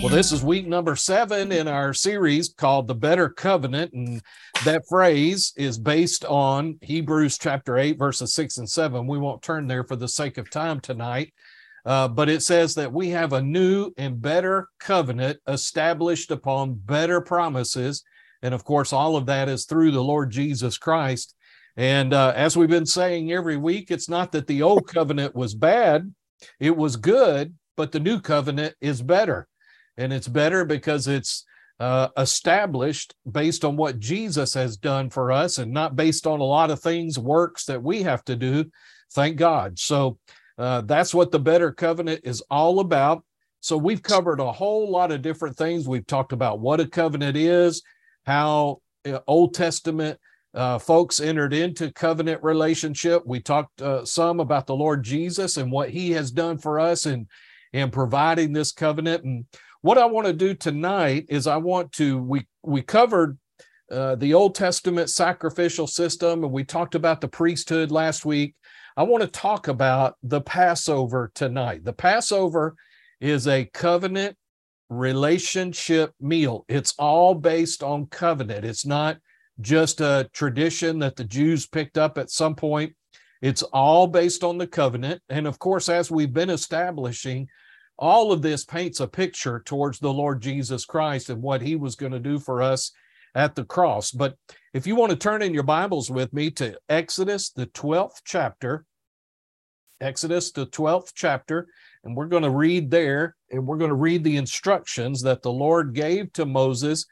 Well, this is week number seven in our series called The Better Covenant. And that phrase is based on Hebrews chapter 8, verses 6 and 7. We won't turn there for the sake of time tonight. Uh, but it says that we have a new and better covenant established upon better promises. And of course, all of that is through the Lord Jesus Christ. And uh, as we've been saying every week, it's not that the old covenant was bad, it was good, but the new covenant is better and it's better because it's uh, established based on what Jesus has done for us and not based on a lot of things, works that we have to do. Thank God. So uh, that's what the better covenant is all about. So we've covered a whole lot of different things. We've talked about what a covenant is, how uh, Old Testament uh, folks entered into covenant relationship. We talked uh, some about the Lord Jesus and what He has done for us in in providing this covenant. And what I want to do tonight is I want to we we covered uh, the Old Testament sacrificial system and we talked about the priesthood last week. I want to talk about the Passover tonight. The Passover is a covenant relationship meal. It's all based on covenant. It's not just a tradition that the Jews picked up at some point. It's all based on the covenant. And of course, as we've been establishing, all of this paints a picture towards the Lord Jesus Christ and what he was going to do for us at the cross. But if you want to turn in your Bibles with me to Exodus, the 12th chapter, Exodus, the 12th chapter, and we're going to read there and we're going to read the instructions that the Lord gave to Moses.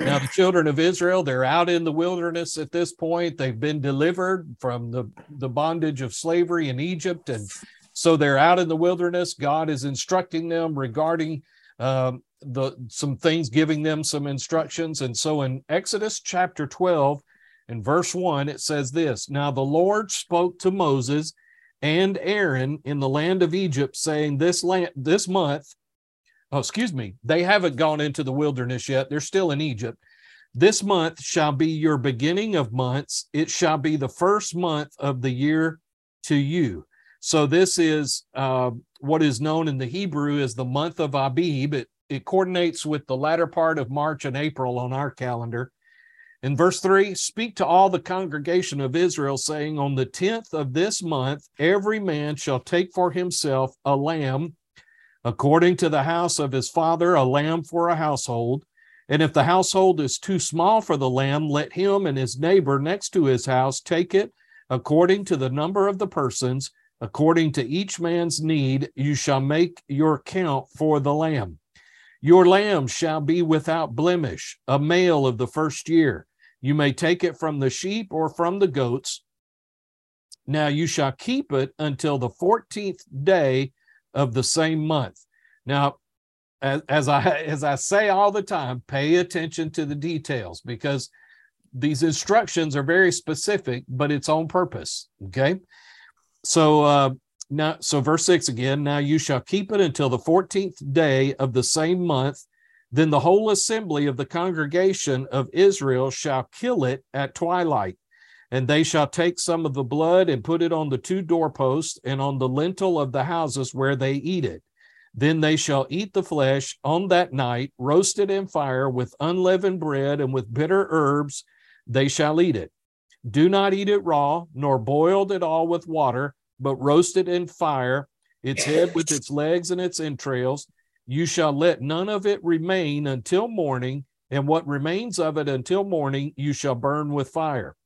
Now, the children of Israel, they're out in the wilderness at this point. They've been delivered from the, the bondage of slavery in Egypt and so they're out in the wilderness. God is instructing them regarding um, the some things, giving them some instructions. And so in Exodus chapter 12 and verse 1, it says this Now the Lord spoke to Moses and Aaron in the land of Egypt, saying, This land this month, oh, excuse me, they haven't gone into the wilderness yet. They're still in Egypt. This month shall be your beginning of months. It shall be the first month of the year to you. So this is uh, what is known in the Hebrew as the month of Abib. It, it coordinates with the latter part of March and April on our calendar. In verse 3, speak to all the congregation of Israel, saying, On the 10th of this month, every man shall take for himself a lamb, according to the house of his father, a lamb for a household. And if the household is too small for the lamb, let him and his neighbor next to his house take it according to the number of the persons According to each man's need, you shall make your count for the lamb. Your lamb shall be without blemish, a male of the first year. You may take it from the sheep or from the goats. Now you shall keep it until the 14th day of the same month. Now, as, as I as I say all the time, pay attention to the details because these instructions are very specific, but it's on purpose. Okay so uh, now so verse 6 again now you shall keep it until the 14th day of the same month. Then the whole assembly of the congregation of israel shall kill it at twilight. And they shall take some of the blood and put it on the two doorposts and on the lintel of the houses where they eat it. Then they shall eat the flesh on that night roasted in fire with unleavened bread and with bitter herbs. They shall eat it do not eat it raw, nor boiled at all with water, but roast it in fire, its head with its legs and its entrails. You shall let none of it remain until morning, and what remains of it until morning you shall burn with fire.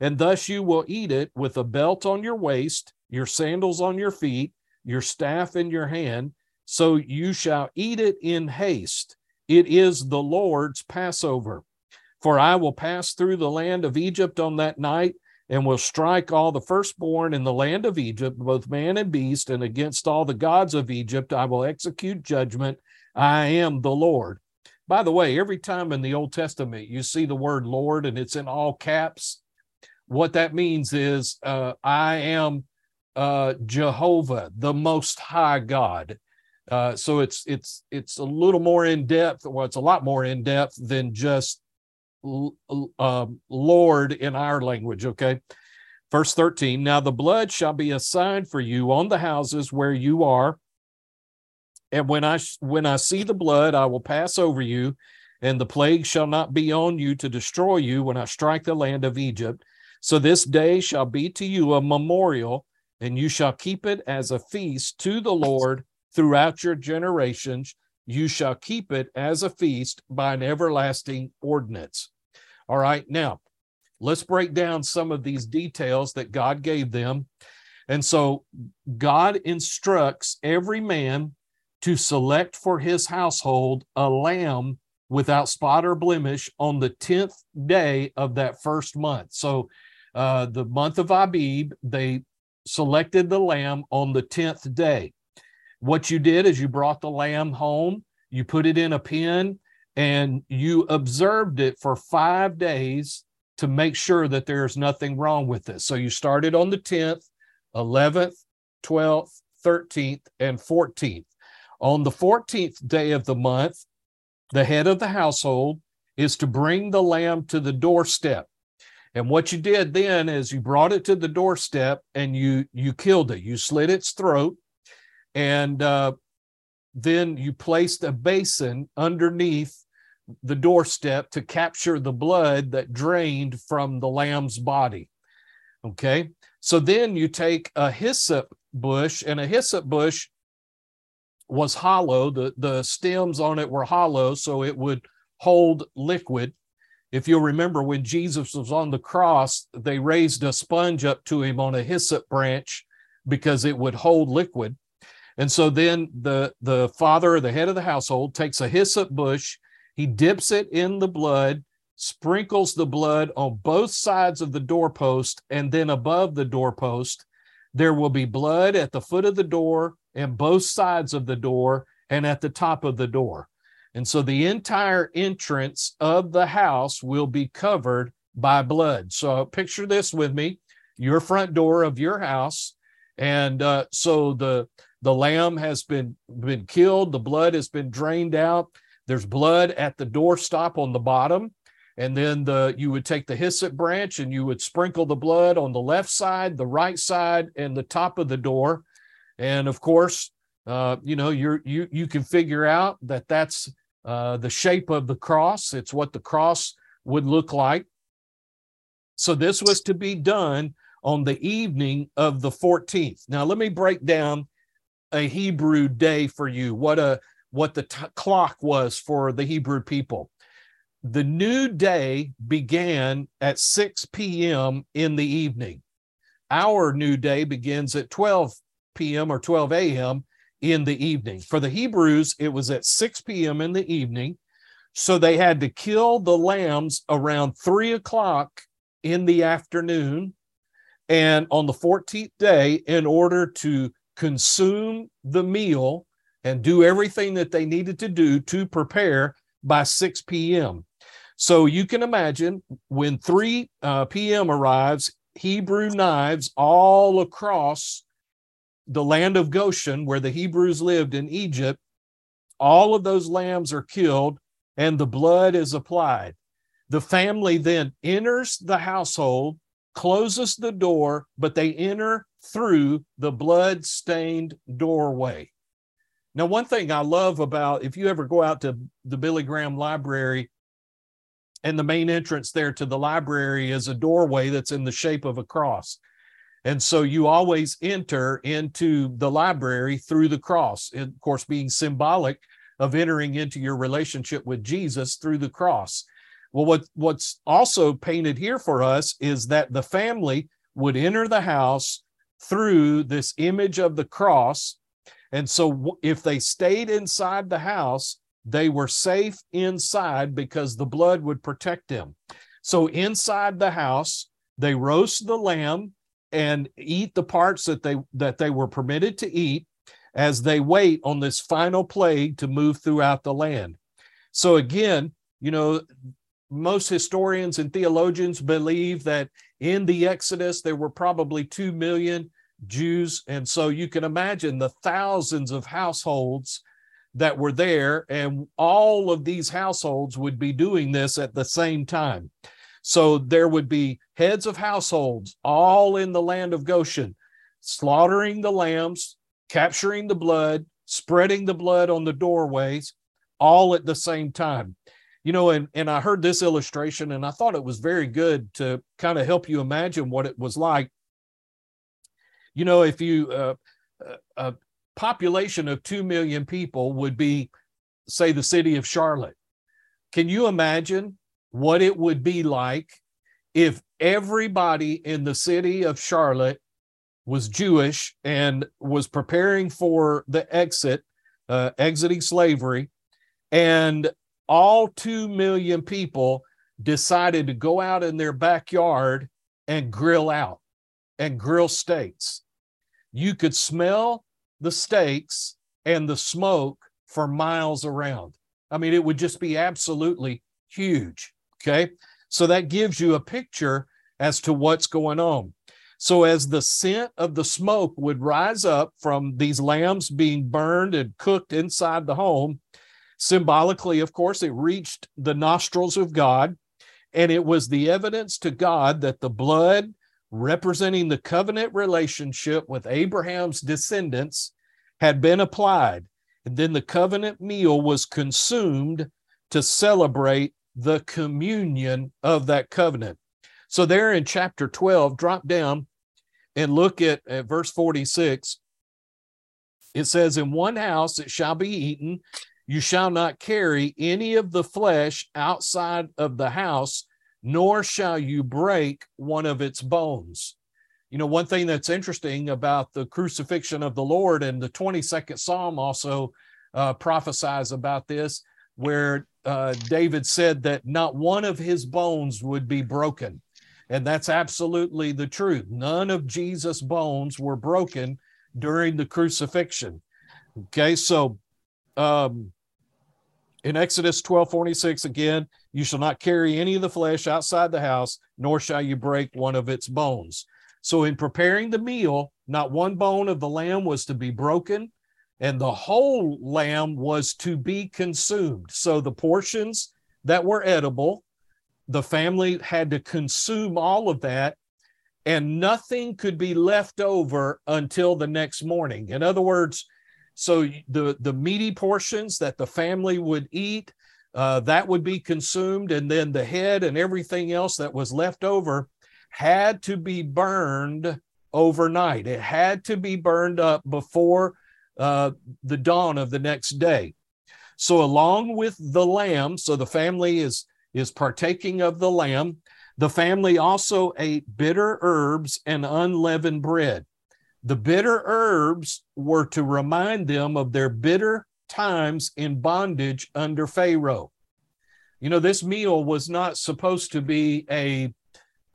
And thus you will eat it with a belt on your waist, your sandals on your feet, your staff in your hand. So you shall eat it in haste. It is the Lord's Passover. For I will pass through the land of Egypt on that night, and will strike all the firstborn in the land of Egypt, both man and beast, and against all the gods of Egypt I will execute judgment. I am the Lord. By the way, every time in the Old Testament you see the word Lord and it's in all caps, what that means is uh, I am uh, Jehovah, the Most High God. Uh, so it's it's it's a little more in depth. Well, it's a lot more in depth than just uh, Lord in our language. Okay, verse thirteen. Now the blood shall be a sign for you on the houses where you are, and when I when I see the blood, I will pass over you, and the plague shall not be on you to destroy you when I strike the land of Egypt. So this day shall be to you a memorial, and you shall keep it as a feast to the Lord throughout your generations. You shall keep it as a feast by an everlasting ordinance. All right, now let's break down some of these details that God gave them. And so God instructs every man to select for his household a lamb without spot or blemish on the 10th day of that first month. So uh, the month of Abib, they selected the lamb on the 10th day. What you did is you brought the lamb home, you put it in a pen, and you observed it for five days to make sure that there's nothing wrong with it. So you started on the 10th, 11th, 12th, 13th, and 14th. On the 14th day of the month, the head of the household is to bring the lamb to the doorstep. And what you did then is you brought it to the doorstep and you you killed it. You slit its throat, and uh, then you placed a basin underneath the doorstep to capture the blood that drained from the lamb's body. Okay, so then you take a hyssop bush, and a hyssop bush was hollow. The the stems on it were hollow, so it would hold liquid. If you'll remember, when Jesus was on the cross, they raised a sponge up to him on a hyssop branch because it would hold liquid. And so then the, the father, or the head of the household, takes a hyssop bush, he dips it in the blood, sprinkles the blood on both sides of the doorpost, and then above the doorpost, there will be blood at the foot of the door and both sides of the door and at the top of the door. And so the entire entrance of the house will be covered by blood. So picture this with me your front door of your house. And uh, so the the lamb has been been killed the blood has been drained out there's blood at the doorstop on the bottom and then the you would take the hyssop branch and you would sprinkle the blood on the left side the right side and the top of the door and of course uh, you know you're you you can figure out that that's uh, the shape of the cross. It's what the cross would look like. So this was to be done on the evening of the 14th. Now let me break down a Hebrew day for you. What a what the t- clock was for the Hebrew people. The new day began at 6 p.m. in the evening. Our new day begins at 12 p.m. or 12 a.m in the evening. For the Hebrews, it was at 6 p.m. in the evening. So they had to kill the lambs around three o'clock in the afternoon and on the 14th day in order to consume the meal and do everything that they needed to do to prepare by 6 p.m. So you can imagine when 3 uh, p.m. arrives, Hebrew knives all across the land of Goshen, where the Hebrews lived in Egypt, all of those lambs are killed and the blood is applied. The family then enters the household, closes the door, but they enter through the blood stained doorway. Now, one thing I love about if you ever go out to the Billy Graham Library, and the main entrance there to the library is a doorway that's in the shape of a cross. And so you always enter into the library through the cross, and of course, being symbolic of entering into your relationship with Jesus through the cross. Well, what, what's also painted here for us is that the family would enter the house through this image of the cross. And so if they stayed inside the house, they were safe inside because the blood would protect them. So inside the house, they roast the lamb and eat the parts that they that they were permitted to eat as they wait on this final plague to move throughout the land. So again, you know, most historians and theologians believe that in the Exodus, there were probably 2 million Jews. And so you can imagine the thousands of households that were there, and all of these households would be doing this at the same time. So there would be heads of households all in the land of Goshen, slaughtering the lambs, capturing the blood, spreading the blood on the doorways, all at the same time. You know, and, and I heard this illustration and I thought it was very good to kind of help you imagine what it was like. You know, if you, uh, uh a population of 2 million people would be, say, the city of Charlotte. Can you imagine what it would be like if everybody in the city of Charlotte was Jewish and was preparing for the exit, uh, exiting slavery, and all 2 million people decided to go out in their backyard and grill out and grill steaks. You could smell the steaks and the smoke for miles around. I mean, it would just be absolutely huge. Okay. So that gives you a picture as to what's going on. So, as the scent of the smoke would rise up from these lambs being burned and cooked inside the home, symbolically, of course, it reached the nostrils of God. And it was the evidence to God that the blood representing the covenant relationship with Abraham's descendants had been applied. And then the covenant meal was consumed to celebrate the communion of that covenant. So, there in chapter 12, drop down and look at, at verse 46. It says, In one house it shall be eaten. You shall not carry any of the flesh outside of the house, nor shall you break one of its bones. You know, one thing that's interesting about the crucifixion of the Lord, and the 22nd Psalm also uh, prophesies about this, where uh, David said that not one of his bones would be broken. And that's absolutely the truth. None of Jesus' bones were broken during the crucifixion. Okay, so um, in Exodus 12 46, again, you shall not carry any of the flesh outside the house, nor shall you break one of its bones. So, in preparing the meal, not one bone of the lamb was to be broken, and the whole lamb was to be consumed. So the portions that were edible, the family had to consume all of that, and nothing could be left over until the next morning. In other words, so the the meaty portions that the family would eat, uh, that would be consumed, and then the head and everything else that was left over had to be burned overnight. It had to be burned up before uh, the dawn of the next day. So, along with the lamb, so the family is is partaking of the lamb. The family also ate bitter herbs and unleavened bread. The bitter herbs were to remind them of their bitter times in bondage under Pharaoh. You know, this meal was not supposed to be a,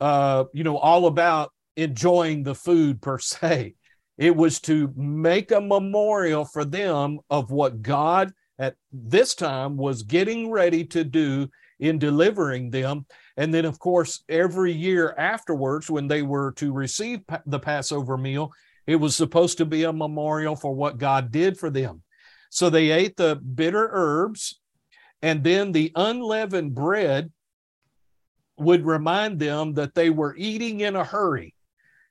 uh, you know, all about enjoying the food per se. It was to make a memorial for them of what God at this time was getting ready to do in delivering them. And then, of course, every year afterwards, when they were to receive the Passover meal, it was supposed to be a memorial for what God did for them. So they ate the bitter herbs, and then the unleavened bread would remind them that they were eating in a hurry.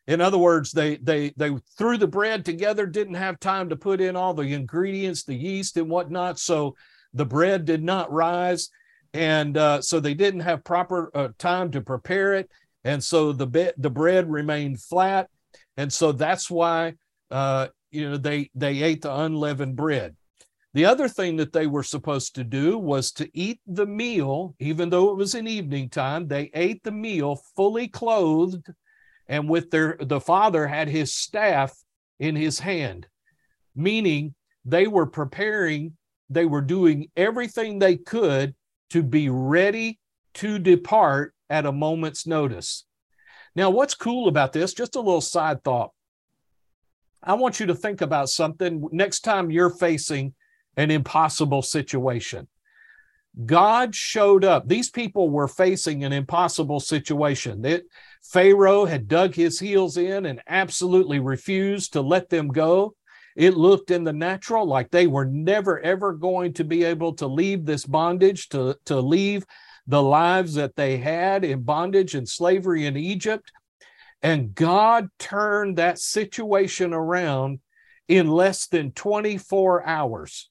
In other words, they they they threw the bread together, didn't have time to put in all the ingredients, the yeast and whatnot. So the bread did not rise, and uh, so they didn't have proper uh, time to prepare it, and so the be- the bread remained flat, and so that's why uh, you know they they ate the unleavened bread. The other thing that they were supposed to do was to eat the meal, even though it was in evening time. They ate the meal fully clothed and with their the father had his staff in his hand meaning they were preparing they were doing everything they could to be ready to depart at a moment's notice now what's cool about this just a little side thought i want you to think about something next time you're facing an impossible situation God showed up. These people were facing an impossible situation. That Pharaoh had dug his heels in and absolutely refused to let them go. It looked in the natural like they were never ever going to be able to leave this bondage, to, to leave the lives that they had in bondage and slavery in Egypt. And God turned that situation around in less than 24 hours.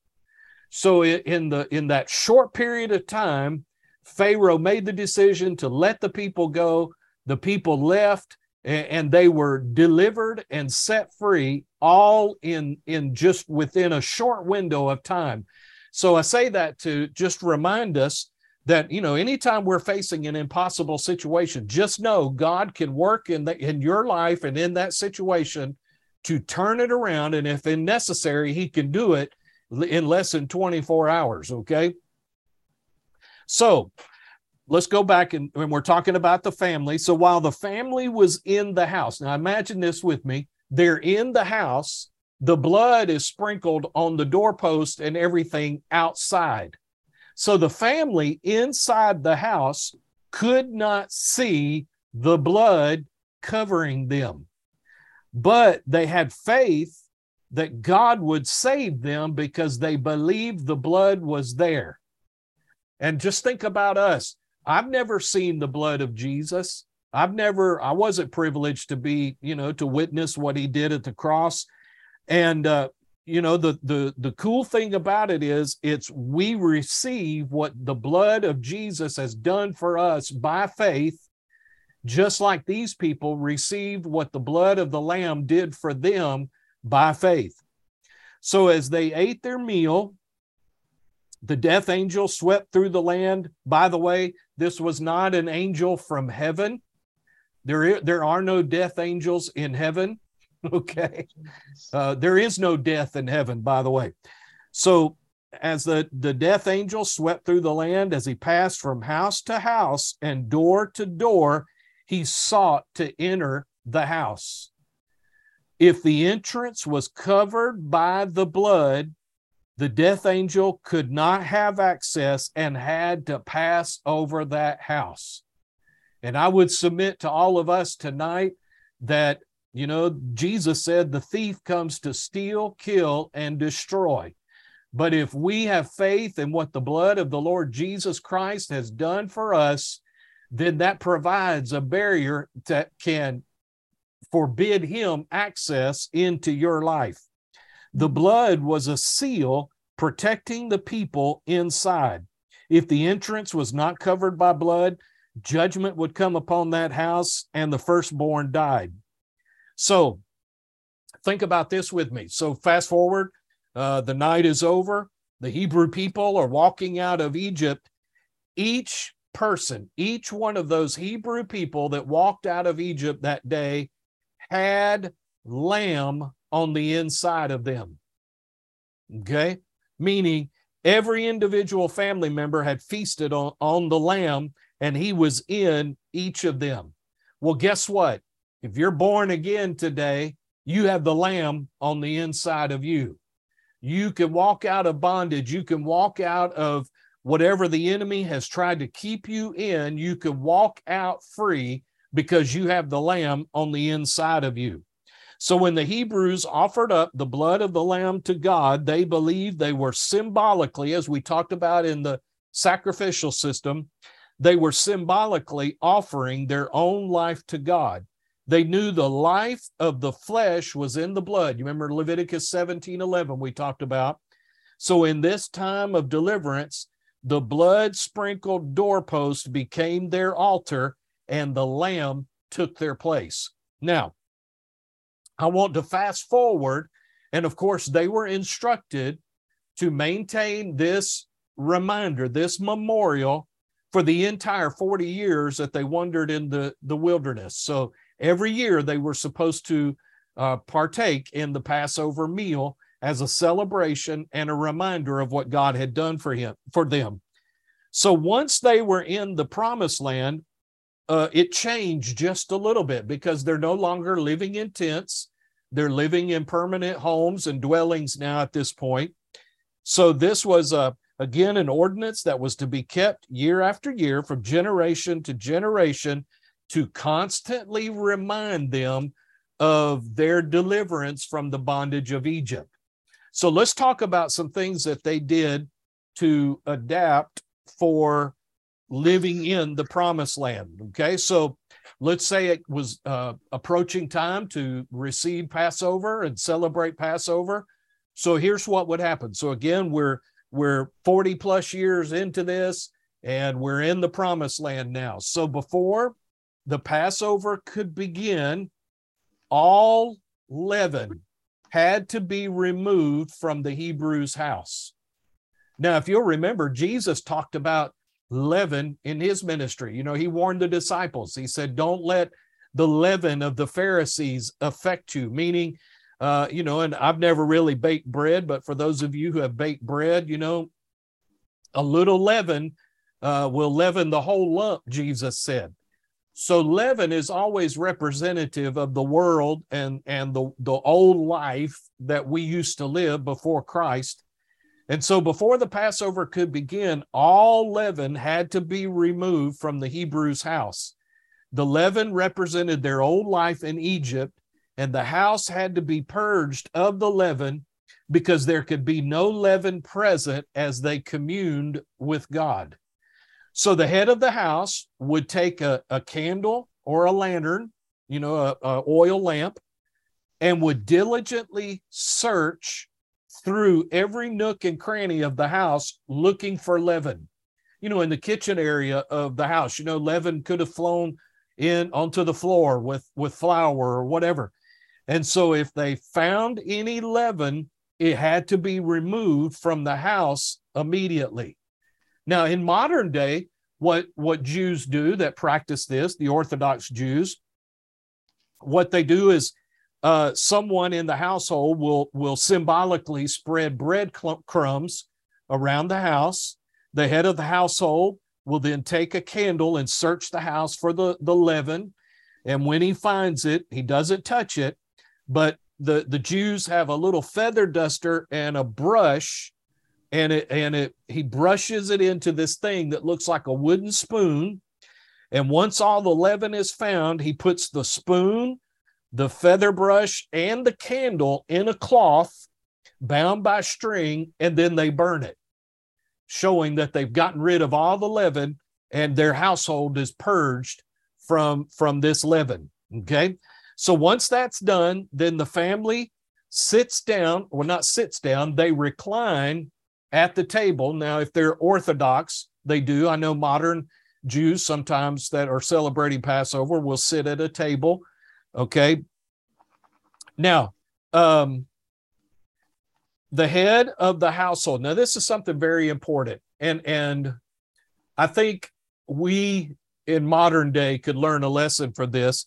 So in the in that short period of time, Pharaoh made the decision to let the people go. The people left and they were delivered and set free all in in just within a short window of time. So I say that to just remind us that you know anytime we're facing an impossible situation just know god can work in the in your life and in that situation to turn it around. And if necessary he can do it in less than 24 hours okay? So let's go back and, and we're talking about the family. So while the family was in the house now imagine this with me. They're in the house. The blood is sprinkled on the doorpost and everything outside so the family inside the house could not see the blood covering them. But they had faith that God would save them because they believed the blood was there. And just think about us. I've never seen the blood of Jesus. I've never, I wasn't privileged to be, you know, to witness what he did at the cross. And uh, you know the the the cool thing about it is it's we receive what the blood of Jesus has done for us by faith just like these people received what the blood of the lamb did for them by faith. So as they ate their meal the death angel swept through the land. By the way this was not an angel from heaven. There there are no death angels in heaven okay. Uh, there is no death in heaven by the way. So as the, the death angel swept through the land as he passed from house to house and door to door he sought to enter the house. If the entrance was covered by the blood the death angel could not have access and had to pass over that house. And i would submit to all of us tonight that you know, Jesus said the thief comes to steal, kill, and destroy. But if we have faith in what the blood of the Lord Jesus Christ has done for us, then that provides a barrier that can forbid him access into your life. The blood was a seal protecting the people inside. If the entrance was not covered by blood, judgment would come upon that house and the firstborn died. So think about this with me. So fast forward, uh, the night is over. The Hebrew people are walking out of Egypt. Each person, each one of those Hebrew people that walked out of Egypt that day had lamb on the inside of them. Okay? Meaning every individual family member had feasted on, on the lamb and he was in each of them. Well, guess what? If you're born again today, you have the lamb on the inside of you. You can walk out of bondage. You can walk out of whatever the enemy has tried to keep you in. You can walk out free because you have the lamb on the inside of you. So when the Hebrews offered up the blood of the lamb to God, they believed they were symbolically, as we talked about in the sacrificial system, they were symbolically offering their own life to God. They knew the life of the flesh was in the blood. You remember Leviticus 17 11, we talked about. So, in this time of deliverance, the blood sprinkled doorpost became their altar and the lamb took their place. Now, I want to fast forward. And of course, they were instructed to maintain this reminder, this memorial for the entire 40 years that they wandered in the, the wilderness. So Every year they were supposed to uh, partake in the Passover meal as a celebration and a reminder of what God had done for him for them. So once they were in the promised land, uh, it changed just a little bit because they're no longer living in tents. They're living in permanent homes and dwellings now at this point. So this was a, again an ordinance that was to be kept year after year from generation to generation to constantly remind them of their deliverance from the bondage of Egypt. So let's talk about some things that they did to adapt for living in the promised land. Okay, so let's say it was uh, approaching time to receive Passover and celebrate Passover. So here's what would happen. So again, we're we're 40 plus years into this and we're in the promised land now. So before the Passover could begin, all leaven had to be removed from the Hebrews' house. Now, if you'll remember, Jesus talked about leaven in his ministry. You know, he warned the disciples. He said, Don't let the leaven of the Pharisees affect you, meaning, uh, you know, and I've never really baked bread, but for those of you who have baked bread, you know, a little leaven uh, will leaven the whole lump, Jesus said. So leaven is always representative of the world and, and the, the old life that we used to live before Christ. And so before the Passover could begin, all leaven had to be removed from the Hebrews' house. The leaven represented their old life in Egypt, and the house had to be purged of the leaven because there could be no leaven present as they communed with God. So the head of the house would take a, a candle or a lantern, you know, a, a oil lamp, and would diligently search through every nook and cranny of the house looking for leaven. You know, in the kitchen area of the house, you know, leaven could have flown in onto the floor with with flour or whatever. And so if they found any leaven, it had to be removed from the house immediately. Now, in modern day, what, what Jews do that practice this, the Orthodox Jews, what they do is uh, someone in the household will, will symbolically spread bread crumbs around the house. The head of the household will then take a candle and search the house for the, the leaven. And when he finds it, he doesn't touch it, but the, the Jews have a little feather duster and a brush and it and it he brushes it into this thing that looks like a wooden spoon. And once all the leaven is found he puts the spoon the feather brush and the candle in a cloth bound by string and then they burn it showing that they've gotten rid of all the leaven and their household is purged from from this leaven okay? So once that's done then the family sits down or not sits down they recline at the table. Now, if they're Orthodox, they do. I know modern Jews sometimes that are celebrating Passover will sit at a table. Okay. Now, um, the head of the household. Now, this is something very important, and and I think we in modern day could learn a lesson for this.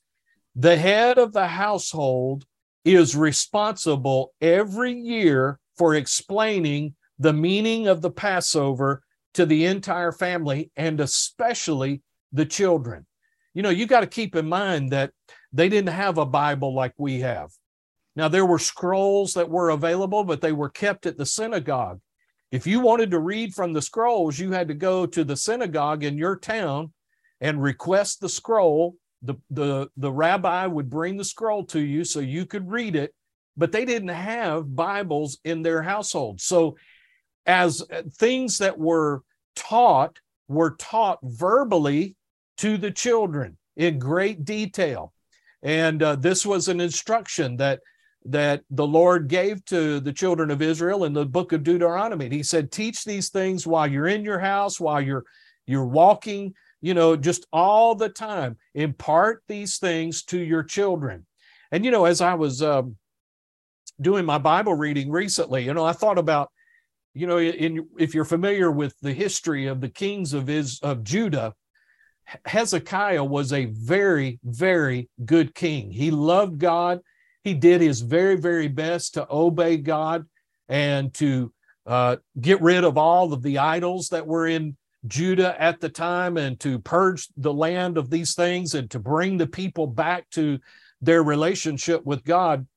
The head of the household is responsible every year for explaining the meaning of the Passover to the entire family and especially the children. You know, you got to keep in mind that they didn't have a Bible like we have. Now, there were scrolls that were available, but they were kept at the synagogue. If you wanted to read from the scrolls, you had to go to the synagogue in your town and request the scroll. The, the, the rabbi would bring the scroll to you so you could read it, but they didn't have Bibles in their household. So as things that were taught were taught verbally to the children in great detail. And uh, this was an instruction that that the lord gave to the children of israel in the book of deuteronomy. He said teach these things while you're in your house while you're you're walking you know just all the time. Impart these things to your children. And you know as i was um, doing my bible reading recently you know i thought about you know, in, if you're familiar with the history of the kings of is of Judah, Hezekiah was a very, very good king. He loved God. He did his very, very best to obey God and to uh, get rid of all of the idols that were in Judah at the time and to purge the land of these things and to bring the people back to their relationship with God.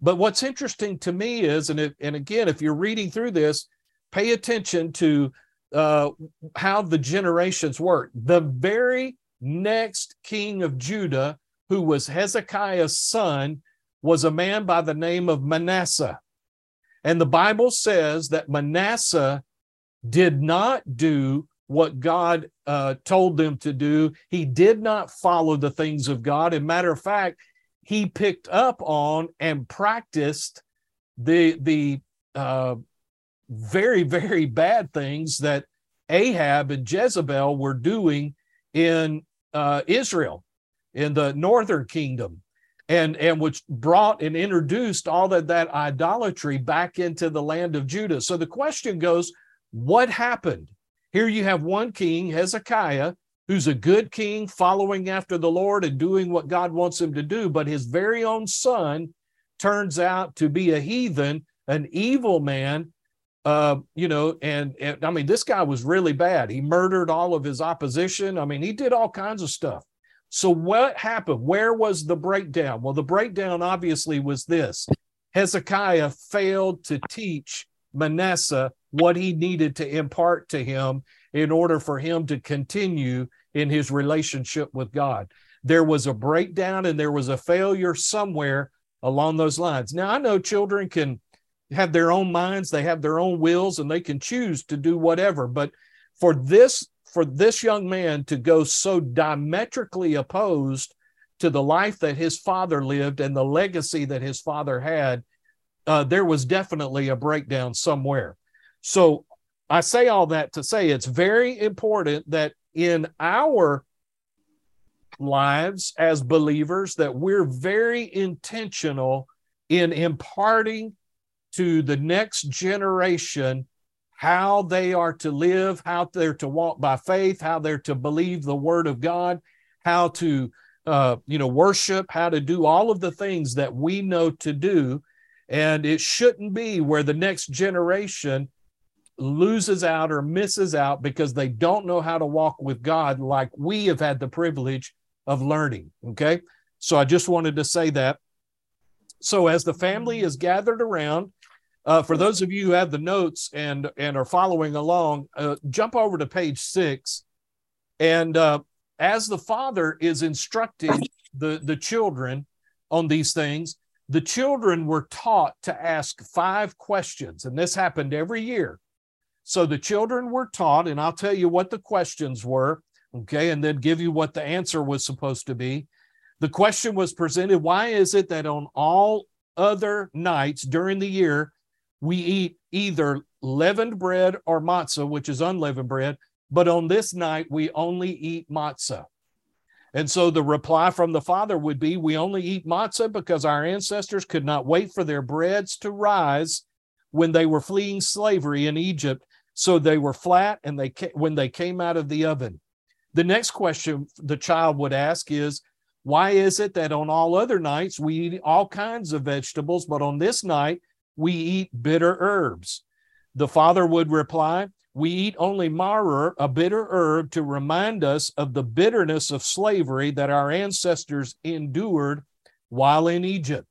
But what's interesting to me is, and, it, and again, if you're reading through this, pay attention to uh, how the generations work. The very next king of Judah, who was Hezekiah's son, was a man by the name of Manasseh. And the Bible says that Manasseh did not do what God uh, told them to do. He did not follow the things of God. And matter of fact, he picked up on and practiced the the uh, very very bad things that Ahab and Jezebel were doing in uh, Israel, in the northern kingdom, and and which brought and introduced all of that idolatry back into the land of Judah. So the question goes, what happened? Here you have one king, Hezekiah, who's a good king, following after the Lord and doing what God wants him to do, but his very own son turns out to be a heathen, an evil man. Uh, you know, and, and I mean, this guy was really bad. He murdered all of his opposition. I mean, he did all kinds of stuff. So, what happened? Where was the breakdown? Well, the breakdown obviously was this Hezekiah failed to teach Manasseh what he needed to impart to him in order for him to continue in his relationship with God. There was a breakdown and there was a failure somewhere along those lines. Now, I know children can have their own minds, they have their own wills, and they can choose to do whatever. But for this, for this young man to go so diametrically opposed to the life that his father lived and the legacy that his father had, uh, there was definitely a breakdown somewhere. So I say all that to say it's very important that in our lives as believers that we're very intentional in imparting to the next generation how they are to live, how they're to walk by faith, how they're to believe the word of God, how to uh, you know worship, how to do all of the things that we know to do, and it shouldn't be where the next generation loses out or misses out because they don't know how to walk with God like we have had the privilege of learning. Okay. So I just wanted to say that. So as the family is gathered around, uh, for those of you who have the notes and and are following along, uh, jump over to page six, and uh, as the father is instructing the the children on these things, the children were taught to ask five questions, and this happened every year. So the children were taught, and I'll tell you what the questions were, okay, and then give you what the answer was supposed to be. The question was presented Why is it that on all other nights during the year, we eat either leavened bread or matzah, which is unleavened bread, but on this night, we only eat matzah? And so the reply from the father would be We only eat matzah because our ancestors could not wait for their breads to rise when they were fleeing slavery in Egypt so they were flat and they when they came out of the oven. The next question the child would ask is, why is it that on all other nights we eat all kinds of vegetables, but on this night we eat bitter herbs? The father would reply, we eat only maror, a bitter herb, to remind us of the bitterness of slavery that our ancestors endured while in Egypt.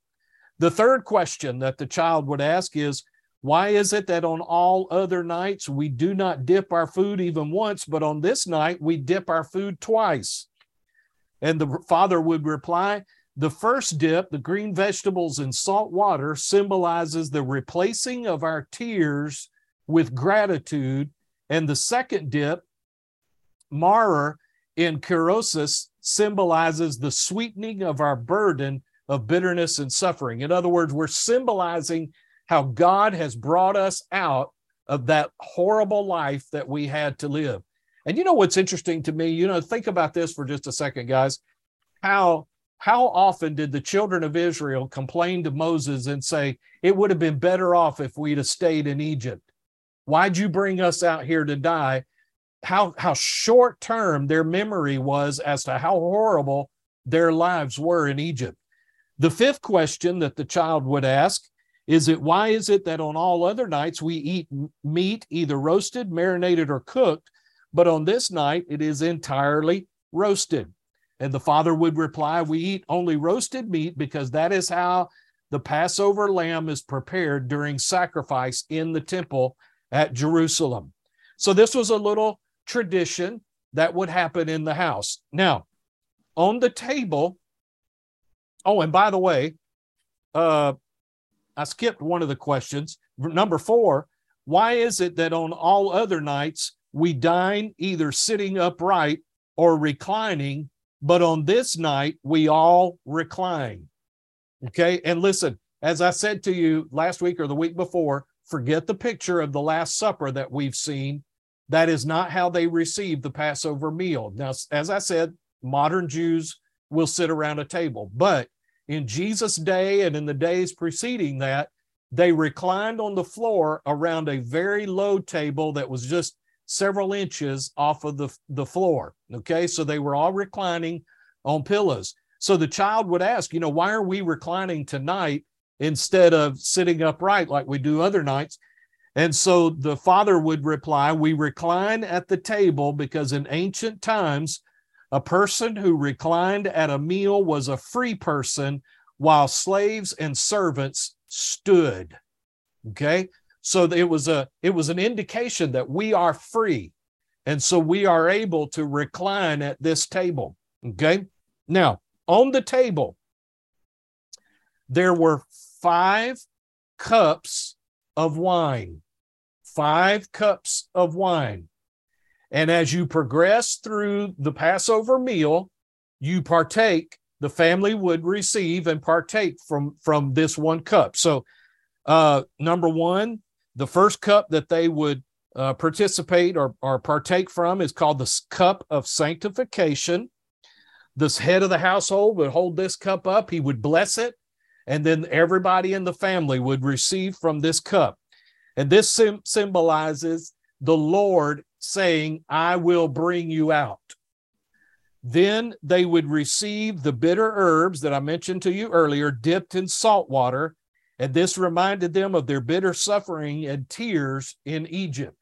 The third question that the child would ask is, why is it that on all other nights we do not dip our food even once, but on this night we dip our food twice? And the father would reply, the first dip, the green vegetables in salt water, symbolizes the replacing of our tears with gratitude. And the second dip, maror in charoses, symbolizes the sweetening of our burden of bitterness and suffering. In other words, we're symbolizing how God has brought us out of that horrible life that we had to live. And you know what's interesting to me? You know, think about this for just a second, guys. How how often did the children of Israel complain to Moses and say, It would have been better off if we'd have stayed in Egypt? Why'd you bring us out here to die? How how short term their memory was as to how horrible their lives were in Egypt. The fifth question that the child would ask is it why is it that on all other nights we eat meat either roasted, marinated, or cooked, but on this night it is entirely roasted? And the father would reply, We eat only roasted meat because that is how the Passover lamb is prepared during sacrifice in the temple at Jerusalem. So this was a little tradition that would happen in the house. Now, on the table, oh, and by the way, uh, I skipped one of the questions. Number four, why is it that on all other nights we dine either sitting upright or reclining, but on this night we all recline? Okay. And listen, as I said to you last week or the week before, forget the picture of the Last Supper that we've seen. That is not how they received the Passover meal. Now, as I said, modern Jews will sit around a table, but in Jesus' day and in the days preceding that, they reclined on the floor around a very low table that was just several inches off of the, the floor. Okay, so they were all reclining on pillows. So the child would ask, you know, why are we reclining tonight instead of sitting upright like we do other nights? And so the father would reply, We recline at the table because in ancient times, a person who reclined at a meal was a free person, while slaves and servants stood. Okay. So it was a it was an indication that we are free. And so we are able to recline at this table. Okay. Now, on the table, there were five cups of wine. Five cups of wine. And as you progress through the Passover meal, you partake, the family would receive and partake from, from this one cup. So, uh, number one, the first cup that they would uh, participate or, or partake from is called the cup of sanctification. This head of the household would hold this cup up, he would bless it, and then everybody in the family would receive from this cup. And this sim- symbolizes the Lord saying, I will bring you out. Then they would receive the bitter herbs that I mentioned to you earlier, dipped in salt water. And this reminded them of their bitter suffering and tears in Egypt.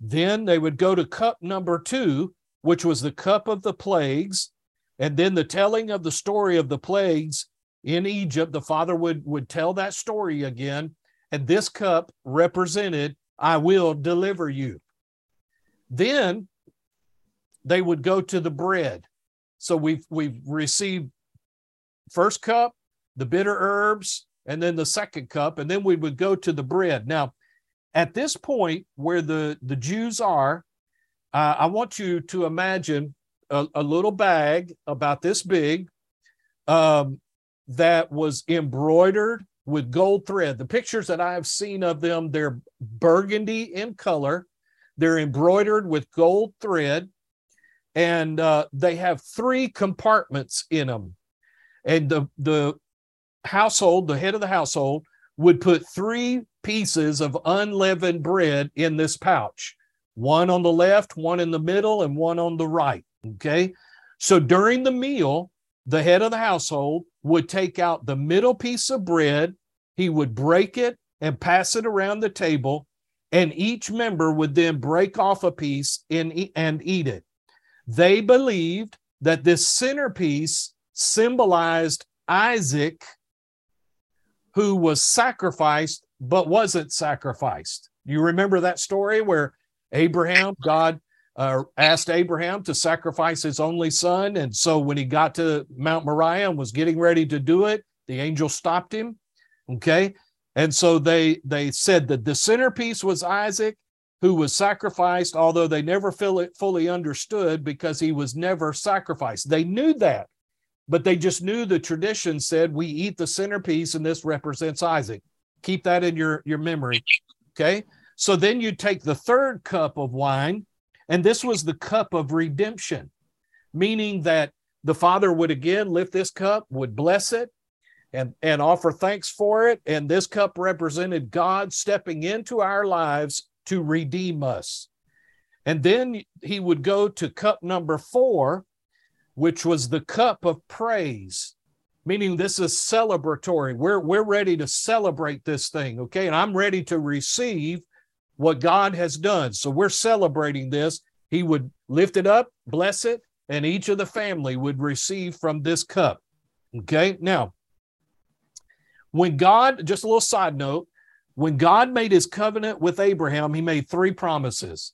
Then they would go to cup number two, which was the cup of the plagues. And then the telling of the story of the plagues in Egypt, the father would, would tell that story again. And this cup represented, I will deliver you. Then they would go to the bread. So we've we've received first cup, the bitter herbs, and then the second cup, and then we would go to the bread. Now, at this point where the the Jews are, uh, I want you to imagine a, a, little bag about this big um, that was embroidered with gold thread. The pictures that I have seen of them, they're burgundy in color they're embroidered with gold thread, and uh, they have three compartments in them. And the the household, the head of the household, would put three pieces of unleavened bread in this pouch one on the left, one in the middle, and one on the right. Okay. So during the meal, the head of the household would take out the middle piece of bread, he would break it and pass it around the table, and each member would then break off a piece and eat it. They believed that this centerpiece symbolized Isaac, who was sacrificed but wasn't sacrificed. You remember that story where Abraham, God uh, asked Abraham to sacrifice his only son. And so when he got to Mount Moriah and was getting ready to do it, the angel stopped him. Okay. And so they they said that the centerpiece was Isaac, who was sacrificed, although they never fully understood because he was never sacrificed. They knew that, but they just knew the tradition said we eat the centerpiece and this represents Isaac. Keep that in your, your memory. Okay. So then you take the third cup of wine, and this was the cup of redemption, meaning that the father would again lift this cup, would bless it, and, and offer thanks for it. And this cup represented God stepping into our lives to redeem us. And then he would go to cup number four, which was the cup of praise, meaning this is celebratory. We're, we're ready to celebrate this thing, okay? And I'm ready to receive what God has done. So we're celebrating this. He would lift it up, bless it, and each of the family would receive from this cup. Okay, now when God, just a little side note, When God made his covenant with Abraham, he made three promises.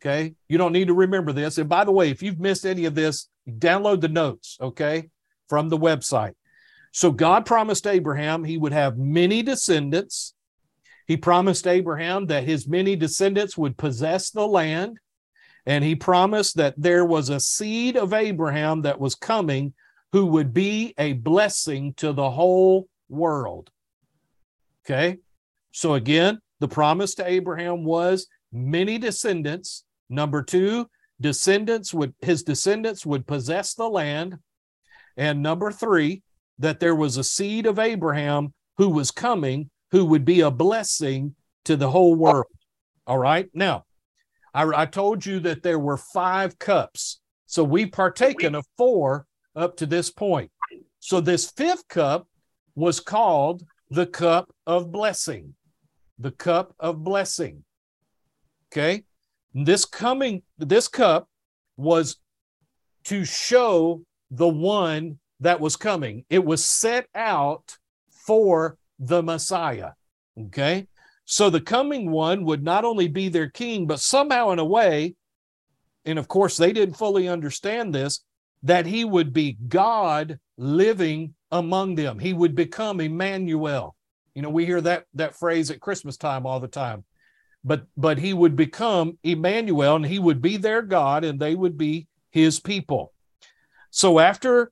Okay. You don't need to remember this. And by the way, if you've missed any of this, download the notes, okay, from the website. So God promised Abraham he would have many descendants. He promised Abraham that his many descendants would possess the land. And he promised that there was a seed of Abraham that was coming who would be a blessing to the whole world. Okay. So again, the promise to Abraham was many descendants. Number two, descendants would his descendants would possess the land. And number three, that there was a seed of Abraham who was coming who would be a blessing to the whole world. All right. Now, I, I told you that there were five cups. So we've partaken of four up to this point. So this fifth cup was called the cup of blessing. The cup of blessing. Okay. This coming, this cup was to show the one that was coming. It was set out for the Messiah. Okay. So the coming one would not only be their king, but somehow, in a way, and of course, they didn't fully understand this, that he would be God living among them. He would become Emmanuel. You know, we hear that that phrase at Christmas time all the time. But but he would become Emmanuel and he would be their God and they would be his people. So after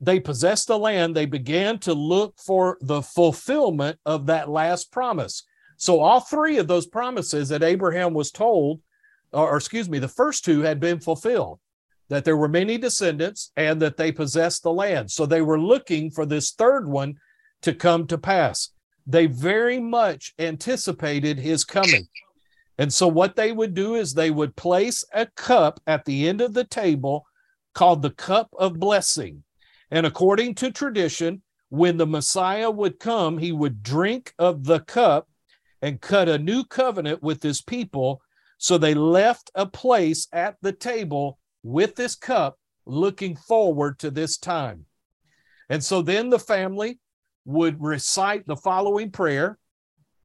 they possessed the land, they began to look for the fulfillment of that last promise. So all three of those promises that Abraham was told, or, excuse me, the first two had been fulfilled that there were many descendants and that they possessed the land. So they were looking for this third one to come to pass. They very much anticipated his coming. And so what they would do is they would place a cup at the end of the table called the cup of blessing. And according to tradition, when the Messiah would come, he would drink of the cup and cut a new covenant with his people. So they left a place at the table with this cup, looking forward to this time. And so then the family would recite the following prayer.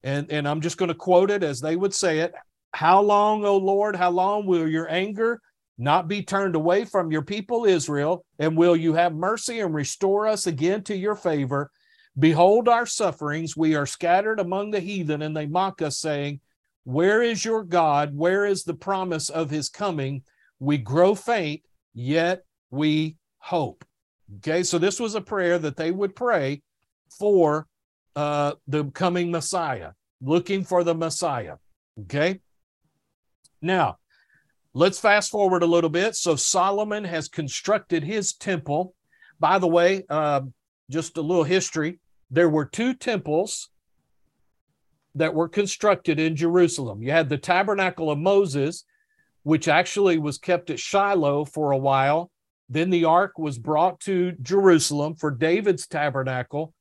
And, and I'm just going to quote it as they would say it How long, O Lord, how long will your anger not be turned away from your people Israel? And will you have mercy and restore us again to your favor? Behold our sufferings. We are scattered among the heathen, and they mock us, saying, Where is your God? Where is the promise of his coming? we grow faint, yet we hope. Okay, so this was a prayer that they would pray for uh, the coming Messiah, looking for the Messiah. Okay, now let's fast forward a little bit. So Solomon has constructed his temple. By the way, uh, just a little history there were two temples that were constructed in Jerusalem. You had the tabernacle of Moses, which actually was kept at Shiloh for a while. Then the ark was brought to Jerusalem for David's tabernacle.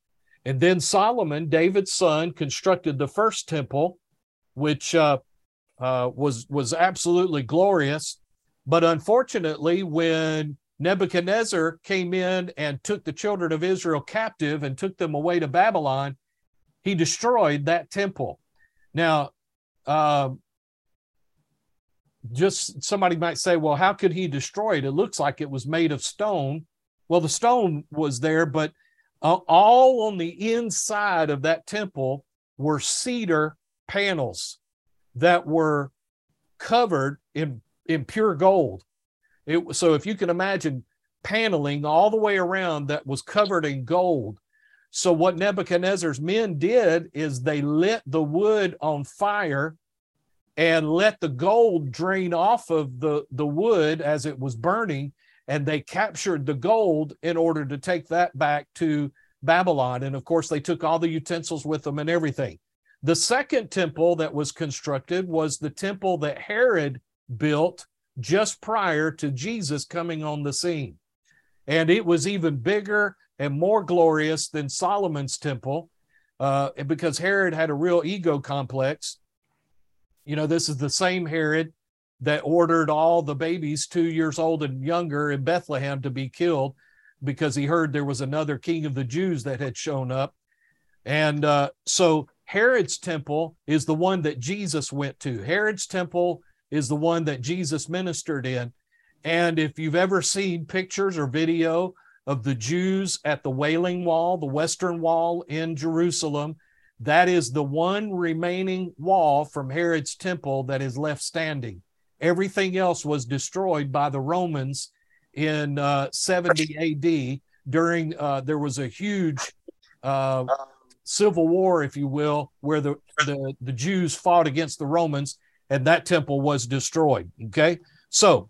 And then Solomon, David's son, constructed the first temple, which uh, uh, was, was absolutely glorious. But unfortunately, when Nebuchadnezzar came in and took the children of Israel captive and took them away to Babylon, he destroyed that temple. Now, uh, just somebody might say, well, how could he destroy it? It looks like it was made of stone. Well, the stone was there, but Uh, all on the inside of that temple were cedar panels that were covered in, in pure gold. It, so if you can imagine paneling all the way around that was covered in gold. So what Nebuchadnezzar's men did is they lit the wood on fire and let the gold drain off of the, the wood as it was burning. And they captured the gold in order to take that back to Babylon. And of course, they took all the utensils with them and everything. The second temple that was constructed was the temple that Herod built just prior to Jesus coming on the scene. And it was even bigger and more glorious than Solomon's temple uh, because Herod had a real ego complex you know, this is the same Herod that ordered all the babies two years old and younger in Bethlehem to be killed because he heard there was another king of the Jews that had shown up. And uh, so Herod's temple is the one that Jesus went to. Herod's temple is the one that Jesus ministered in. And if you've ever seen pictures or video of the Jews at the Wailing Wall, the Western Wall in Jerusalem, that is the one remaining wall from Herod's temple that is left standing. Everything else was destroyed by the Romans in uh, 70 AD. During uh, there was a huge uh, civil war, if you will, where the, the the Jews fought against the Romans, and that temple was destroyed. Okay, so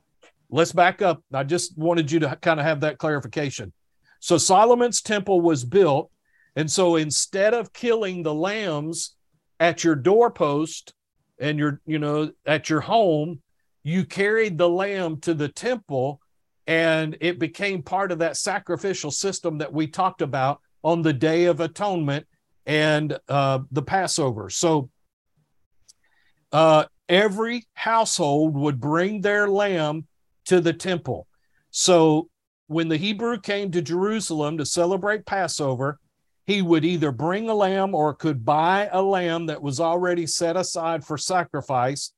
let's back up. I just wanted you to kind of have that clarification. So Solomon's temple was built, and so instead of killing the lambs at your doorpost and your you know at your home, you carried the lamb to the temple and it became part of that sacrificial system that we talked about on the Day of Atonement and uh, the Passover. So uh, every household would bring their lamb to the temple. So when the Hebrew came to Jerusalem to celebrate Passover, he would either bring a lamb or could buy a lamb that was already set aside for sacrifice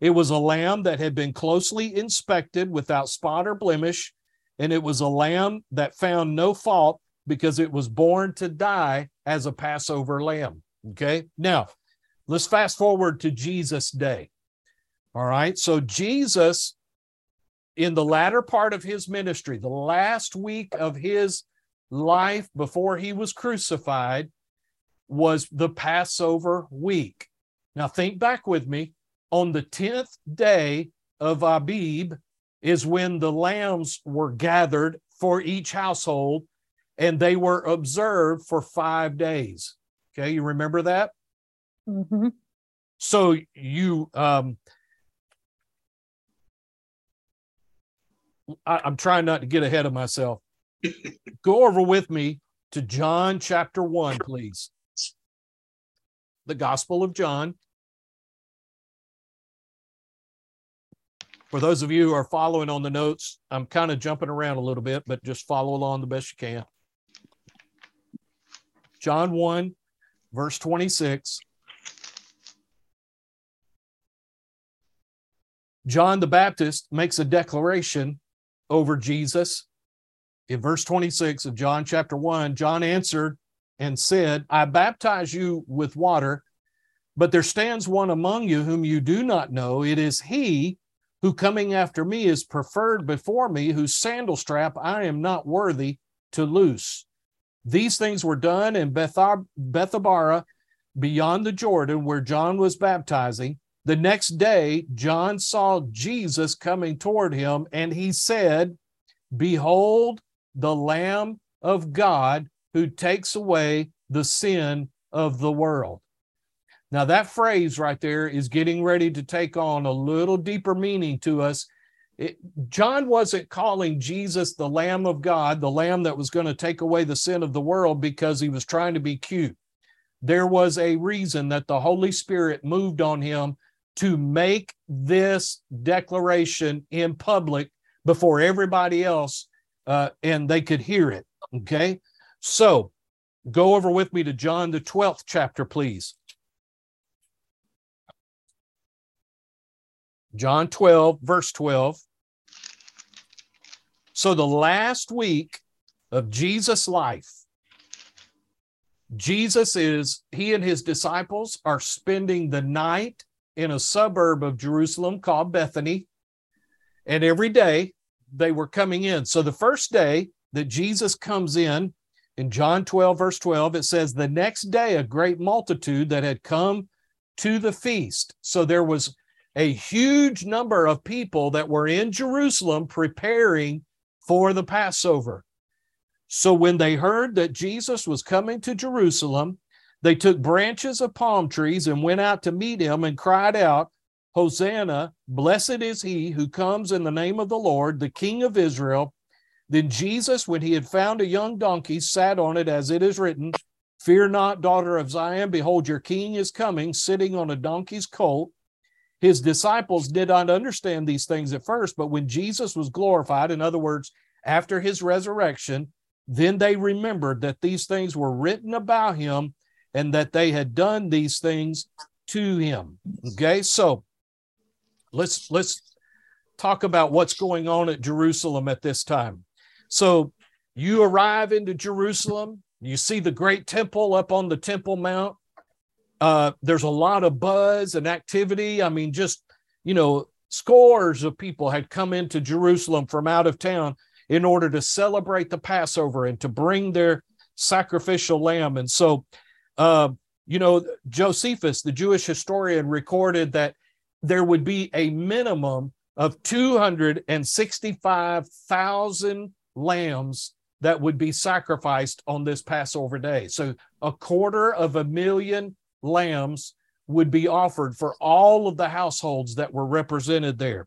it was a lamb that had been closely inspected without spot or blemish, and it was a lamb that found no fault because it was born to die as a Passover lamb. Okay. Now, let's fast forward to Jesus' day. All right. So, Jesus, in the latter part of his ministry, the last week of his life before he was crucified, was the Passover week. Now, think back with me on the 10th day of Abib is when the lambs were gathered for each household and they were observed for five days. Okay, you remember that? Mm-hmm. So you, um, I, I'm trying not to get ahead of myself. Go over with me to John chapter 1, please. The Gospel of John. For those of you who are following on the notes, I'm kind of jumping around a little bit, but just follow along the best you can. John 1, verse 26. John the Baptist makes a declaration over Jesus. In verse 26 of John chapter 1, John answered and said, I baptize you with water, but there stands one among you whom you do not know. It is he who coming after me is preferred before me, whose sandal strap I am not worthy to loose. These things were done in Bethabara beyond the Jordan where John was baptizing. The next day, John saw Jesus coming toward him, and he said, Behold, the Lamb of God who takes away the sin of the world. Now, that phrase right there is getting ready to take on a little deeper meaning to us. It, John wasn't calling Jesus the Lamb of God, the Lamb that was going to take away the sin of the world because he was trying to be cute. There was a reason that the Holy Spirit moved on him to make this declaration in public before everybody else uh, and they could hear it. Okay. So go over with me to John, the 12th chapter, please. John 12, verse 12. So, the last week of Jesus' life, Jesus is, he and his disciples are spending the night in a suburb of Jerusalem called Bethany. And every day they were coming in. So, the first day that Jesus comes in, in John 12, verse 12, it says, The next day, a great multitude that had come to the feast. So, there was a huge number of people that were in Jerusalem preparing for the Passover. So when they heard that Jesus was coming to Jerusalem, they took branches of palm trees and went out to meet him and cried out, Hosanna, blessed is he who comes in the name of the Lord, the King of Israel. Then Jesus, when he had found a young donkey, sat on it, as it is written, Fear not, daughter of Zion, behold, your king is coming, sitting on a donkey's colt. His disciples did not understand these things at first, but when Jesus was glorified, in other words, after his resurrection, then they remembered that these things were written about him and that they had done these things to him. Okay, so let's let's talk about what's going on at Jerusalem at this time. So you arrive into Jerusalem, you see the great temple up on the Temple Mount. Uh, there's a lot of buzz and activity. I mean, just you know, scores of people had come into Jerusalem from out of town in order to celebrate the Passover and to bring their sacrificial lamb. And so, uh, you know, Josephus, the Jewish historian, recorded that there would be a minimum of 265,000 lambs that would be sacrificed on this Passover day. So a quarter of a million lambs would be offered for all of the households that were represented there.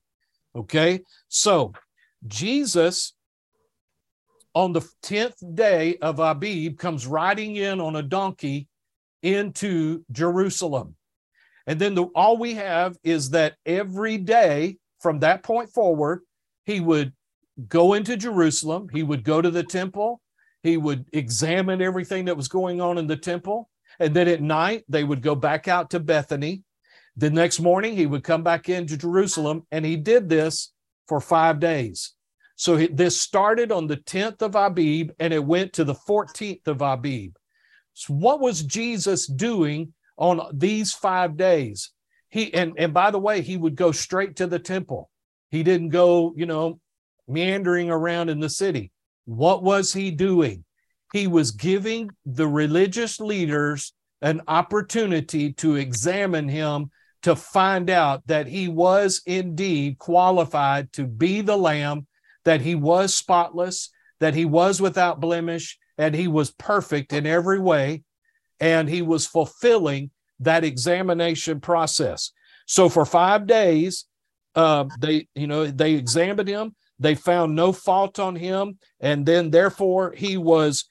Okay, so Jesus on the 10th day of Abib comes riding in on a donkey into Jerusalem. And then the, all we have is that every day from that point forward, he would go into Jerusalem, he would go to the temple, he would examine everything that was going on in the temple. And then at night, they would go back out to Bethany. The next morning, he would come back into Jerusalem, and he did this for five days. So this started on the 10th of Abib and it went to the 14th of Abib. So what was Jesus doing on these five days? He and, and by the way, he would go straight to the temple. He didn't go, you know, meandering around in the city. What was he doing? He was giving the religious leaders an opportunity to examine him to find out that he was indeed qualified to be the lamb, that he was spotless, that he was without blemish, and he was perfect in every way, and he was fulfilling that examination process. So for five days, uh, they, you know, they examined him. They found no fault on him, and then therefore he was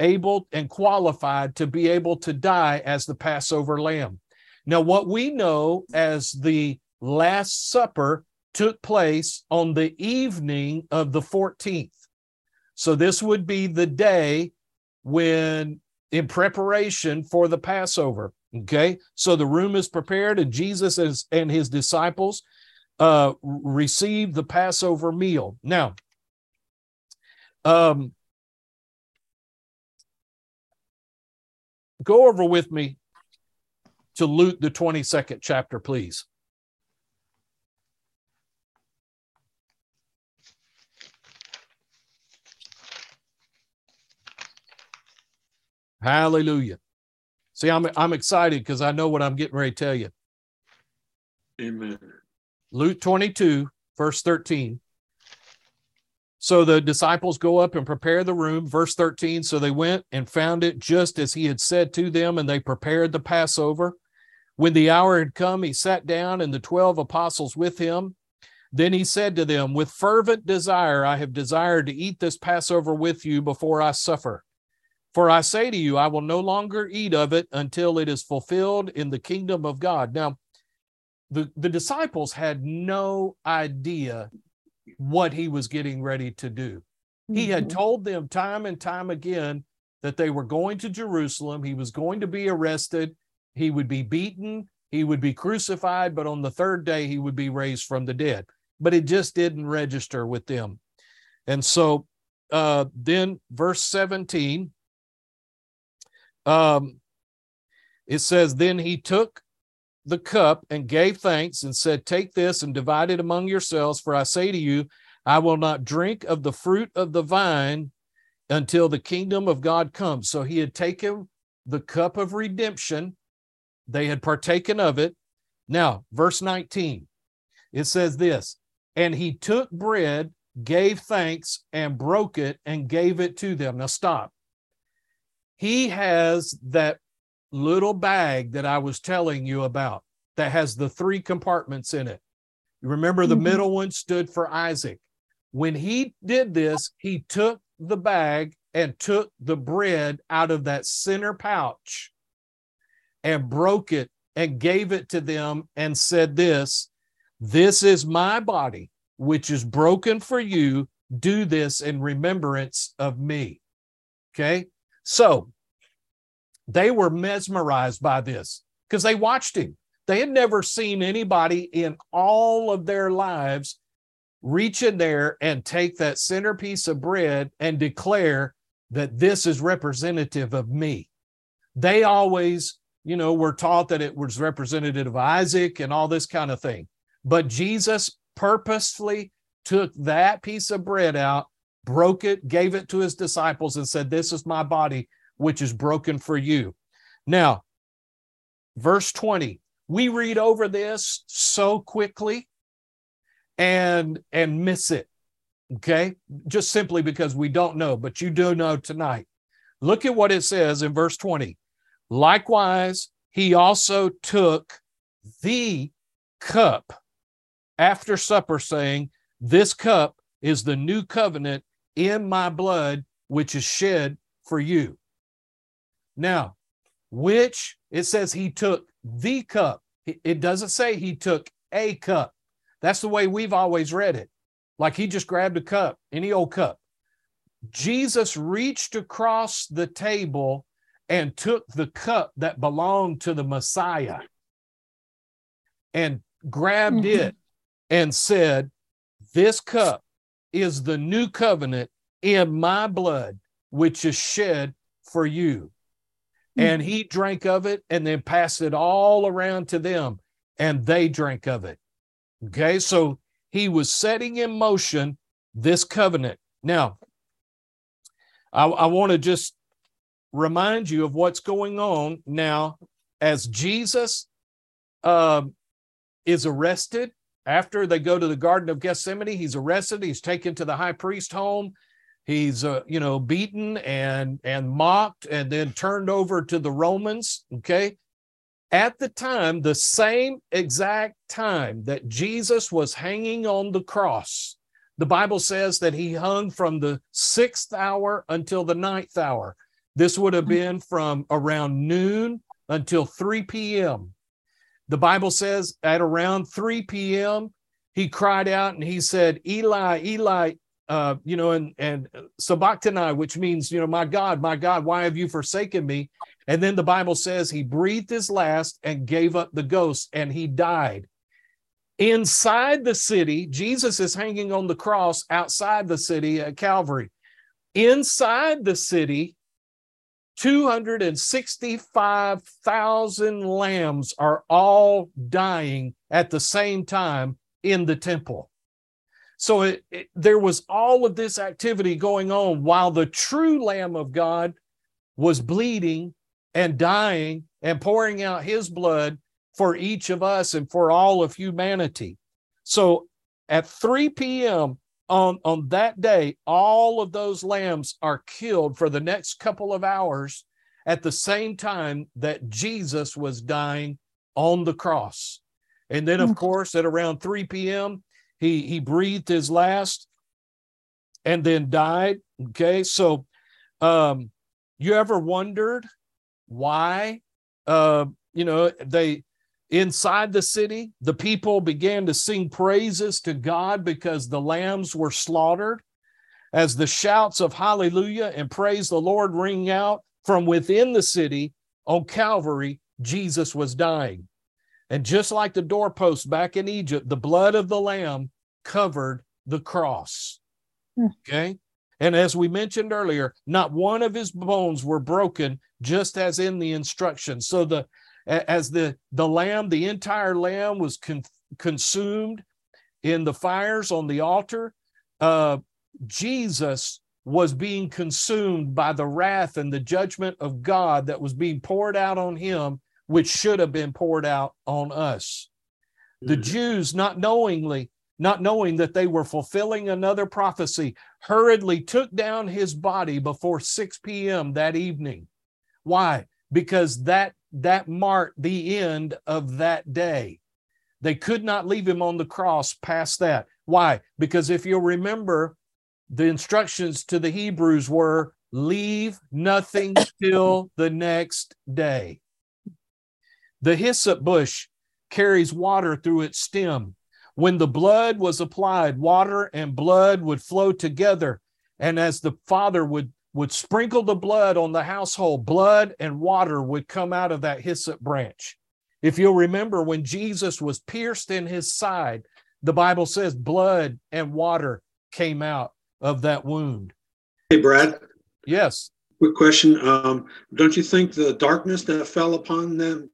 able and qualified to be able to die as the Passover lamb. Now, what we know as the Last Supper took place on the evening of the 14th. So, this would be the day when, in preparation for the Passover. Okay. So, the room is prepared, and Jesus is, and his disciples uh, receive the Passover meal. Now, um, go over with me to Luke, the 22nd chapter, please. Hallelujah. See, I'm I'm excited because I know what I'm getting ready to tell you. Amen. Luke 22, verse 13. So the disciples go up and prepare the room. Verse 13. So they went and found it just as he had said to them, and they prepared the Passover. When the hour had come, he sat down and the 12 apostles with him. Then he said to them, With fervent desire, I have desired to eat this Passover with you before I suffer. For I say to you, I will no longer eat of it until it is fulfilled in the kingdom of God. Now, the, the disciples had no idea what he was getting ready to do. He had mm-hmm. told them time and time again that they were going to Jerusalem. He was going to be arrested. He would be beaten. He would be crucified. But on the third day, he would be raised from the dead. But it just didn't register with them. And so uh, then, verse 17, um, it says, Then he took the cup and gave thanks and said, Take this and divide it among yourselves, for I say to you, I will not drink of the fruit of the vine until the kingdom of God comes. So he had taken the cup of redemption, they had partaken of it. Now, verse 19, it says this And he took bread, gave thanks, and broke it and gave it to them. Now, stop. He has that little bag that I was telling you about that has the three compartments in it. You remember the mm-hmm. middle one stood for Isaac. When he did this, he took the bag and took the bread out of that center pouch and broke it and gave it to them and said, This, this is my body, which is broken for you. Do this in remembrance of me. Okay. So they were mesmerized by this because they watched him. They had never seen anybody in all of their lives reach in there and take that centerpiece of bread and declare that this is representative of me. They always, you know, were taught that it was representative of Isaac and all this kind of thing. But Jesus purposefully took that piece of bread out, broke it, gave it to his disciples, and said, This is my body, which is broken for you. Now, verse 20, we read over this so quickly and and miss it okay? Just simply because we don't know but you do know tonight. Look at what it says in verse 20 likewise he also took the cup after supper saying this cup is the new covenant in my blood which is shed for you now which it says he took the cup it doesn't say he took a cup that's the way we've always read it. Like he just grabbed a cup, any old cup. Jesus reached across the table and took the cup that belonged to the Messiah and grabbed mm-hmm. it and said, This cup is the new covenant in my blood, which is shed for you. And he drank of it and then passed it all around to them, and they drank of it. Okay, so he was setting in motion this covenant. Now, I, I want to just remind you of what's going on now as Jesus uh, is arrested after they go to the Garden of Gethsemane. He's arrested. He's taken to the high priest home. He's uh, you know beaten and and mocked and then turned over to the Romans. Okay, at the time, the same exact time that Jesus was hanging on the cross, the Bible says that he hung from the sixth hour until the ninth hour. This would have been from around noon until 3 p.m. The Bible says at around 3 p.m., he cried out and he said, Eli, Eli, uh, you know, and and sabachthani, which means, you know, my God, my God, why have you forsaken me? And then the Bible says he breathed his last and gave up the ghost and he died. Inside the city, Jesus is hanging on the cross outside the city at Calvary. Inside the city, 265,000 lambs are all dying at the same time in the temple. So it, it, there was all of this activity going on while the true Lamb of God was bleeding and dying and pouring out his blood for each of us and for all of humanity. So at 3 p.m. on, on that day, all of those lambs are killed for the next couple of hours at the same time that Jesus was dying on the cross. And then, of hmm. course, at around 3 p.m., he, he breathed his last and then died. Okay. So, um, you ever wondered why uh, you know they inside the city the people began to sing praises to god because the lambs were slaughtered as the shouts of hallelujah and praise the lord ring out from within the city on calvary jesus was dying and just like the doorpost back in egypt the blood of the lamb covered the cross hmm. okay and as we mentioned earlier, not one of his bones were broken, just as in the instructions. So the as the the lamb, the entire lamb was con- consumed in the fires on the altar. Uh, Jesus was being consumed by the wrath and the judgment of God that was being poured out on him, which should have been poured out on us. The mm-hmm. Jews, not knowingly, not knowing that they were fulfilling another prophecy, hurriedly took down his body before 6 p.m. that evening. Why? Because that that marked the end of that day. They could not leave him on the cross past that. Why? Because if you'll remember, the instructions to the Hebrews were leave nothing till the next day. The hyssop bush carries water through its stem. When the blood was applied, water and blood would flow together. And as the Father would, would sprinkle the blood on the household, blood and water would come out of that hyssop branch. If you'll remember, when Jesus was pierced in his side, the Bible says blood and water came out of that wound. Hey, Brad. Yes. Quick question. Um, don't you think the darkness that fell upon them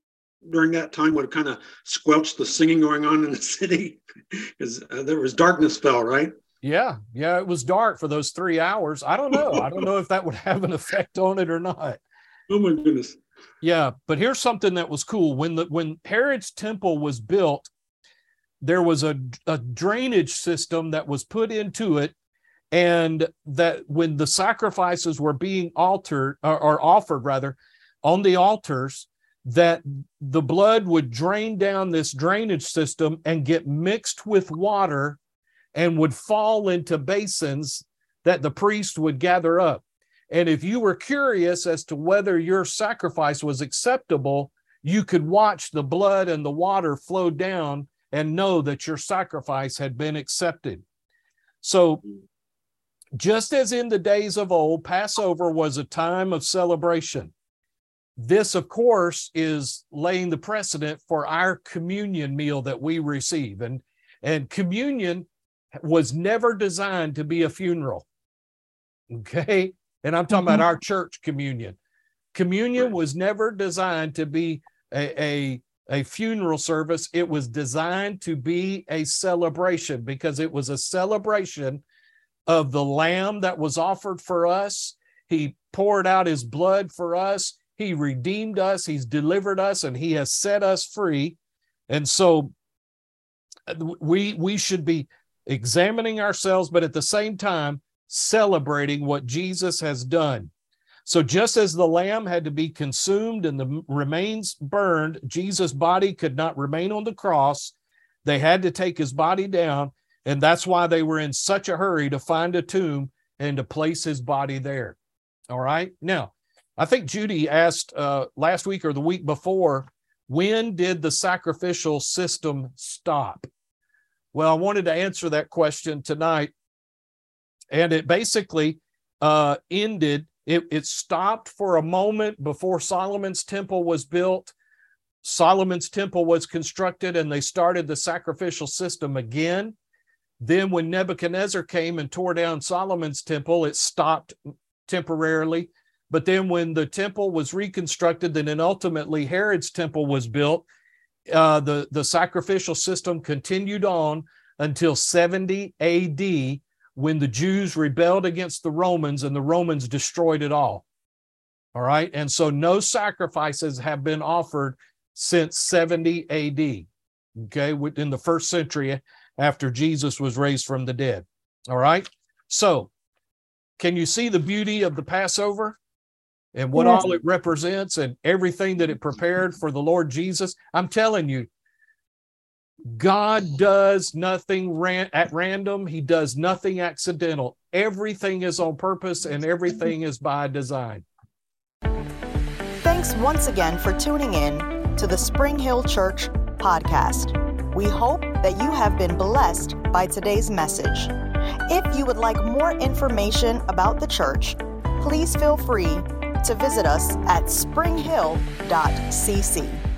during that time would have kind of squelch the singing going on in the city? Because uh, there was darkness fell, right? Yeah, yeah, it was dark for those three hours. I don't know. I don't know if that would have an effect on it or not. Oh my goodness. Yeah, but here's something that was cool. When the when Herod's temple was built, there was a, a drainage system that was put into it, and that when the sacrifices were being altered or, or offered rather on the altars, that the blood would drain down this drainage system and get mixed with water and would fall into basins that the priest would gather up. And if you were curious as to whether your sacrifice was acceptable, you could watch the blood and the water flow down and know that your sacrifice had been accepted. So, just as in the days of old, Passover was a time of celebration. This, of course, is laying the precedent for our communion meal that we receive. And, and communion was never designed to be a funeral. Okay. And I'm talking mm-hmm. about our church communion. Communion was never designed to be a, a, a funeral service. It was designed to be a celebration because it was a celebration of the lamb that was offered for us. He poured out his blood for us. He redeemed us. He's delivered us and he has set us free. And so uh, we we should be examining ourselves, but at the same time, celebrating what Jesus has done. So, just as the lamb had to be consumed and the remains burned, Jesus' body could not remain on the cross. They had to take his body down. And that's why they were in such a hurry to find a tomb and to place his body there. All right. Now, I think Judy asked uh, last week or the week before when did the sacrificial system stop? Well, I wanted to answer that question tonight. And it basically uh, ended, it, it stopped for a moment before Solomon's temple was built. Solomon's temple was constructed and they started the sacrificial system again. Then, when Nebuchadnezzar came and tore down Solomon's temple, it stopped temporarily. But then, when the temple was reconstructed, and then ultimately Herod's temple was built, uh, the, the sacrificial system continued on until 70 AD when the Jews rebelled against the Romans and the Romans destroyed it all. All right. And so no sacrifices have been offered since 70 AD. Okay. Within the first century after Jesus was raised from the dead. All right. So can you see the beauty of the Passover? And what all it represents and everything that it prepared for the Lord Jesus. I'm telling you, God does nothing ran- at random, He does nothing accidental. Everything is on purpose and everything is by design. Thanks once again for tuning in to the Spring Hill Church podcast. We hope that you have been blessed by today's message. If you would like more information about the church, please feel free to visit us at springhill.cc.